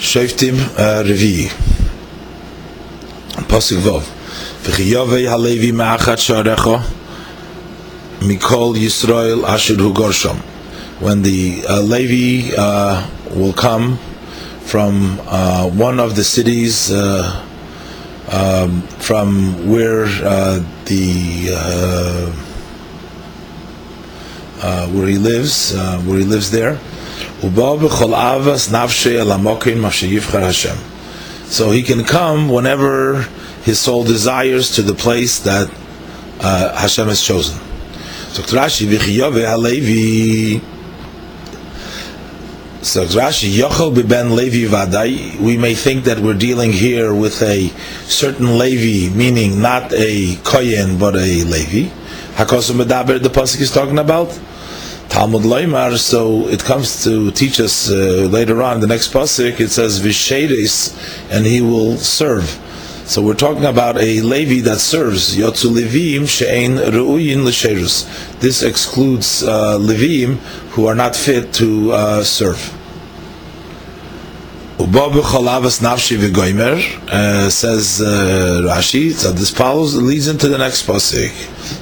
Uh, Revi. Pasuk Vov. V'chiyovei halevi ma'achat sharecha mikol Yisrael asher hu gorsham. When the uh, Levi uh, will come from uh, one of the cities uh, um, from where uh, the uh, where he lives, where he lives there. So he can come whenever his soul desires to the place that uh, Hashem has chosen. So Rashi v'chiyove halevi. So Rashi yochel beben Levi vaday. We may think that we're dealing here with a certain Levi, meaning not a kohen but a Levi. Hakosu medaber the pasuk is talking about. Talmud Leimar, so it comes to teach us uh, later on, the next pasuk, it says Vishedes, and he will serve. So we're talking about a Levi that serves. Yotzu Levim she'ein ru'uyin l'sherus. This excludes uh, Levim who are not fit to uh, serve. Uh, says uh, Rashi, so this follows, leads into the next pasuk,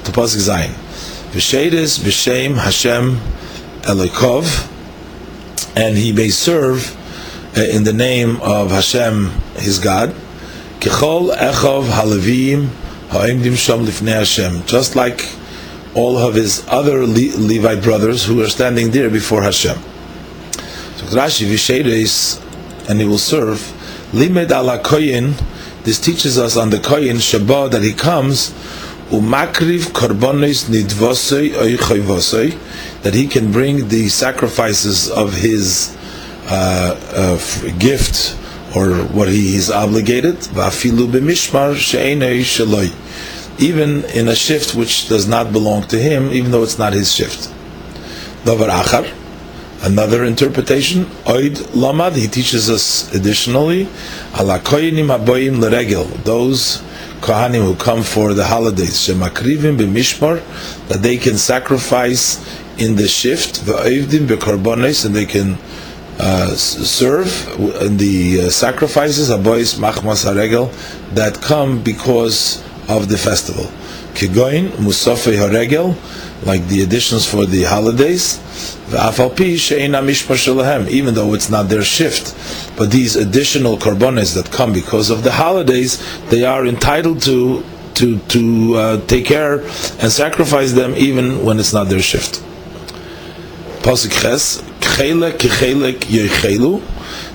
to pasuk Zayin. V'shedis b'shem Hashem Elikov, and he may serve uh, in the name of Hashem, his God. Kechol echov halavim ha'imdim shom lifnei Hashem, just like all of his other Le- Levite brothers who are standing there before Hashem. So Rashi v'shedis, and he will serve. Limed ala koyin, this teaches us on the koyin Shabbat that he comes umakriv korbonis nidvosei oichoivosei, that he can bring the sacrifices of his uh, uh, gift or what he is obligated, vafilu b'mishmar she'enei shaloi, even in a shift which does not belong to him, even though it's not his shift. Davar achar, another interpretation, oid lamad, he teaches us additionally, ala koyinim aboyim leregel, those Kohanim who come for the holidays, shemakrivim b'mishmar, that they can sacrifice in the shift, v'oivdim b'korbonis, and they can uh, serve in the uh, sacrifices, abois machmas haregel, that come because of the festival. Kigoin, musafei haregel, like the additions for the holidays, even though it's not their shift. But these additional korbanes that come because of the holidays, they are entitled to to to uh, take care and sacrifice them even when it's not their shift. Ches.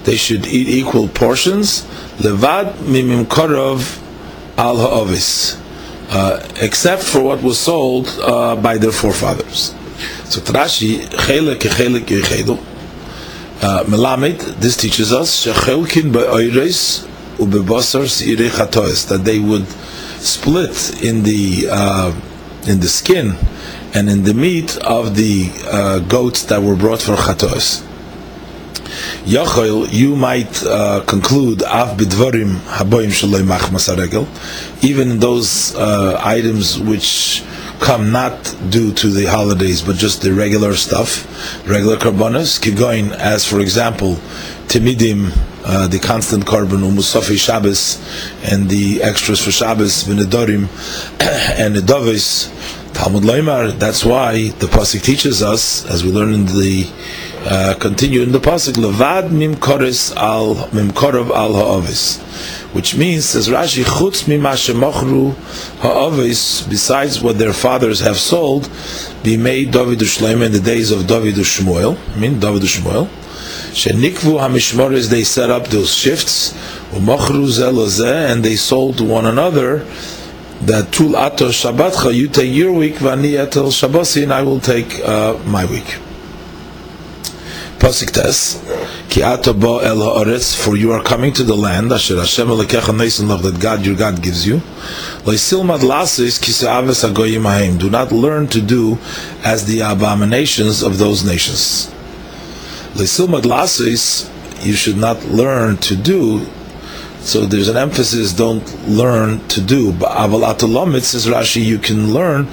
They should eat equal portions. Levad mimimkorov al ha'ovis. Uh, except for what was sold uh, by their forefathers. So Trashi, chelek kechelek yechelu. Melamed, this teaches us shechelkin be'oires ubebasar chatoes that they would split in the uh, in the skin and in the meat of the uh, goats that were brought for chatoes. Yachol, you might uh, conclude av bidvarim haboim shaloi machmas even in those uh, items which come not due to the holidays, but just the regular stuff, regular karbonas, kigoin, as for example, timidim, uh, the constant carbon, umusafi Shabbos, and the extras for Shabbos, v'nedorim, and nedovis, Talmud Loimar, that's why the Pasuk teaches us, as we learn in the, uh, continue in the Pasuk, Levad mimkoris al, mimkorov al ha'ovis which means, says Rashi, chutz mimashemachru ha'avis, besides what their fathers have sold, be made David Shloim in the days of David Shmuel, I mean David Shmuel, shenikvu hamishmores, they set up those shifts, umachru zelozeh, and they sold to one another, that tul ato shabbatcha, you take your week, vani atel and I will take uh, my week. Pasuk Tes, Ki ato bo el ha'aretz, for you are coming to the land, asher Hashem alekecha neisen love that God, your God, gives you. Leisilmad lasis ki se'aves hagoyim haim. Do not learn to do as the abominations of those nations. Leisilmad lasis, you should not learn to do so there's an emphasis, don't learn to do. But aval says Rashi, you can learn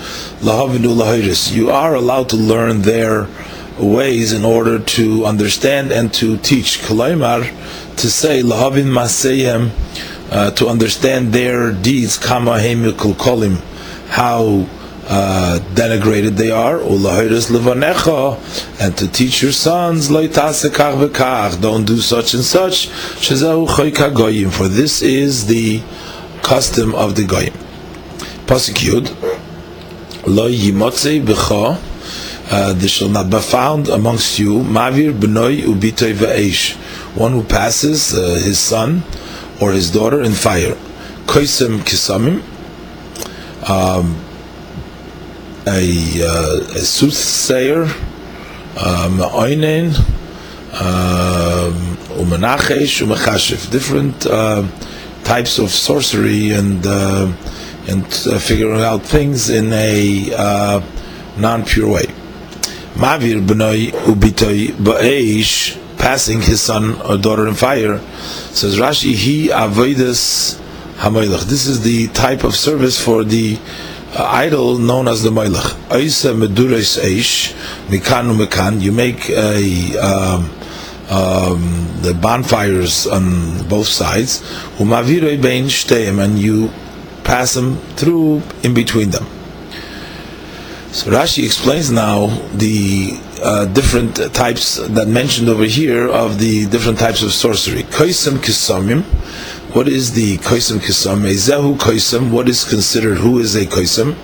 lahavinu lahiris. You are allowed to learn their ways in order to understand and to teach. Kalaimar to say lahavin maseyem uh, to understand their deeds kama hemikul kolim how uh, denigrated they are and to teach your sons don't do such and such. For this is the custom of the goyim. Yud lo yimotzei b'cha uh, there shall not be found amongst you mavir b'noi ubitoy v'eish one who passes uh, his son or his daughter in fire. Koisem kisamim um, a, uh, a soothsayer ma'oinen um, umenachesh umechashiv different uh, types of sorcery and uh, and uh, figuring out things in a uh, non-pure way Mavir b'noi ubitoi ba'eish, passing his son or daughter in fire, says Rashi, he hamoilach. This is the type of service for the idol known as the moilach. Oisa medures eish, mikanu mekan. You make a um, um, the bonfires on both sides, and you pass them through in between them. So Rashi explains now the uh, different types that mentioned over here of the different types of sorcery. Koisem kisamim. What is the koisem kisam? Ezehu koisem. What is considered? Who is a koisem?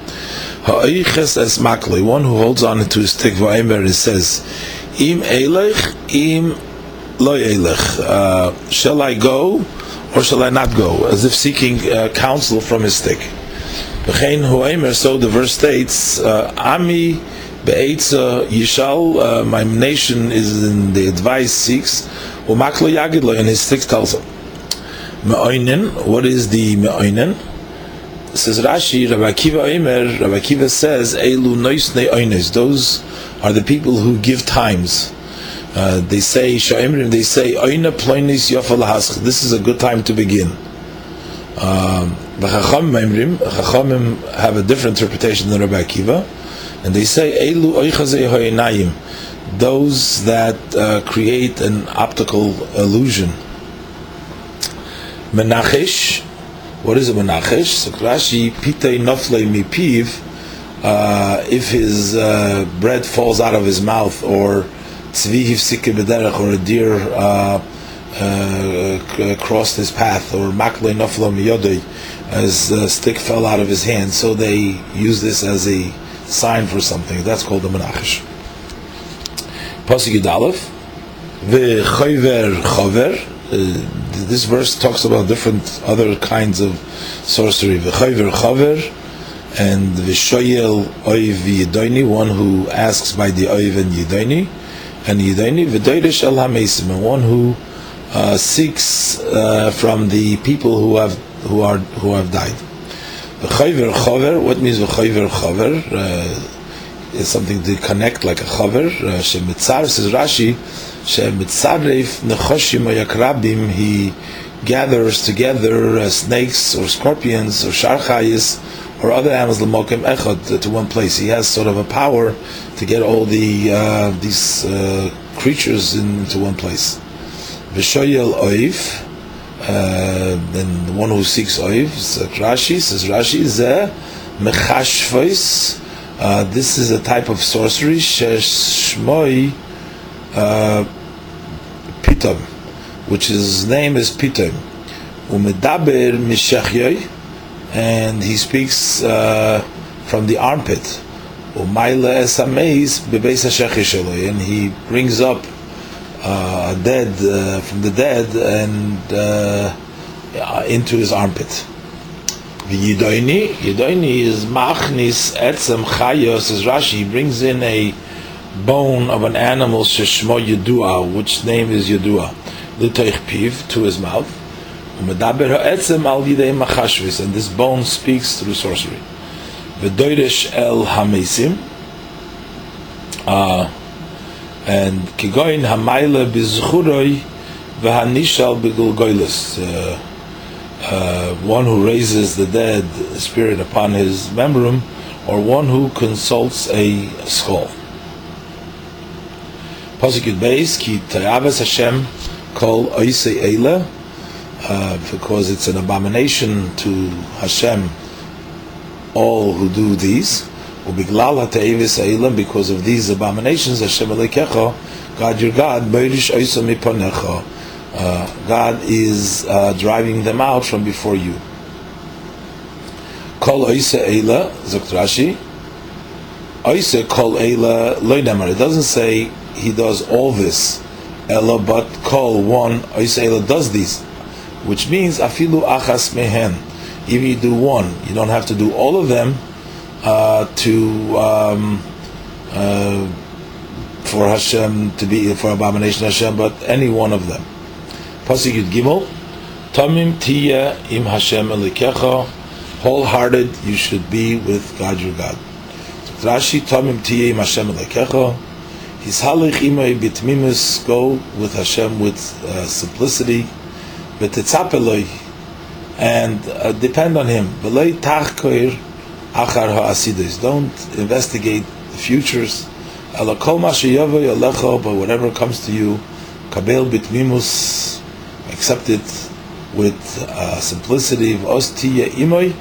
Ha'oiches es makli. One who holds on to his stick. Va'emer it says, Im eilech, im lo eilech. Uh, shall I go or shall I not go? As if seeking uh, counsel from his stick. So the verse states, uh, Ami be'etza yishal, uh, my nation is in the advice seeks, umaklo yagidlo, and his stick tells him. Me'oinen, what is the me'oinen? Says Rashi, Rabbi Akiva Omer, Rabbi Akiva says, Elu noisne oines, those are the people who give times. Uh, they say, Sha'imrim, they say, Oina ploinis yofal this is a good time to begin. Um, the Chachamim have a different interpretation than Rabbi Akiva, and they say Elu oichazei those that uh, create an optical illusion. Menachish, what is a menachish? So Rashi pitei nofle mipiv. Uh, if his uh, bread falls out of his mouth, or tzvi hifsike or a deer uh, uh, crossed his path, or makle noflo miyodei, as a stick fell out of his hand. So they use this as a sign for something. That's called the menachish. Pasuk Yudalef, v'choiver chover. Uh, this verse talks about different other kinds of sorcery. V'choiver chover and v'shoyel oiv yidoini, one who asks by the oiv and yidoini, and yidoini v'doirish el hamesim, one who uh, seeks uh, from the people who have who are who have died. V'chayver chover. What means v'chayver chover? Uh, is something to connect like a chover. Uh, Shemitzar says Rashi. Shemitzarif nechoshim ayakrabim. He gathers together uh, snakes or scorpions or sharchayis or other animals l'mokem echad to one place. He has sort of a power to get all the uh, these uh, creatures into one place. V'shoyel oif, uh, then the one who seeks oif, Rashi, says Rashi, zeh mechashvois, uh, this is a type of sorcery, sheshmoi uh, pitom, which his name is pitom. Umedaber mishachyoy, and he speaks uh, from the armpit. Umayla esameis bebeis and he brings up uh, dead uh, from the dead and uh, into his armpit. Yidoini, Yidoini is machnis etzem chayos, says Rashi, brings in a bone of an animal, sheshmo Yedua, which name is Yedua, l'toich piv, to his mouth. And this bone speaks through sorcery. V'doirish el hamesim, uh, and kigoin hamayla bizchuroi v'hanishal begulgoilis. Uh, uh, one who raises the dead spirit upon his membrum, or one who consults a skull. Pasuk Beis ki tayavas Hashem called Oise Eila, uh, because it's an abomination to Hashem, all who do these. Ubiglal ha'te'evis Eila, because of these abominations, Hashem Elekecha, God your God, Beirish Oise Mipanecha, uh, God is uh, driving them out from before you. Kol Oise Eila, Zokt Rashi, Oise Kol Eila Loinamar. It doesn't say he does all this, Ella, but Kol one Eila does these, which means Afilu Achas Mehen. If you do one, you don't have to do all of them uh, to um, uh, for Hashem to be for abomination Hashem, but any one of them. Pasuk Yud Gimel, Tamim Tiya Im Hashem Elikecha, wholehearted you should be with God your God. Rashi Tamim Tiya Im Hashem Elikecha, His Halich Imay Bitmimus, go with Hashem with uh, simplicity, B'tetzapeloi, and uh, depend on Him. B'lei Tachkoir Achar Ha'asides, don't investigate the futures. Elakol Mashayava Yalecha, but whatever comes to you, Kabel Bitmimus, accept it with uh, simplicity of imoy,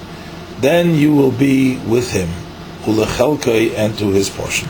then you will be with him, ulechelkai, and to his portion.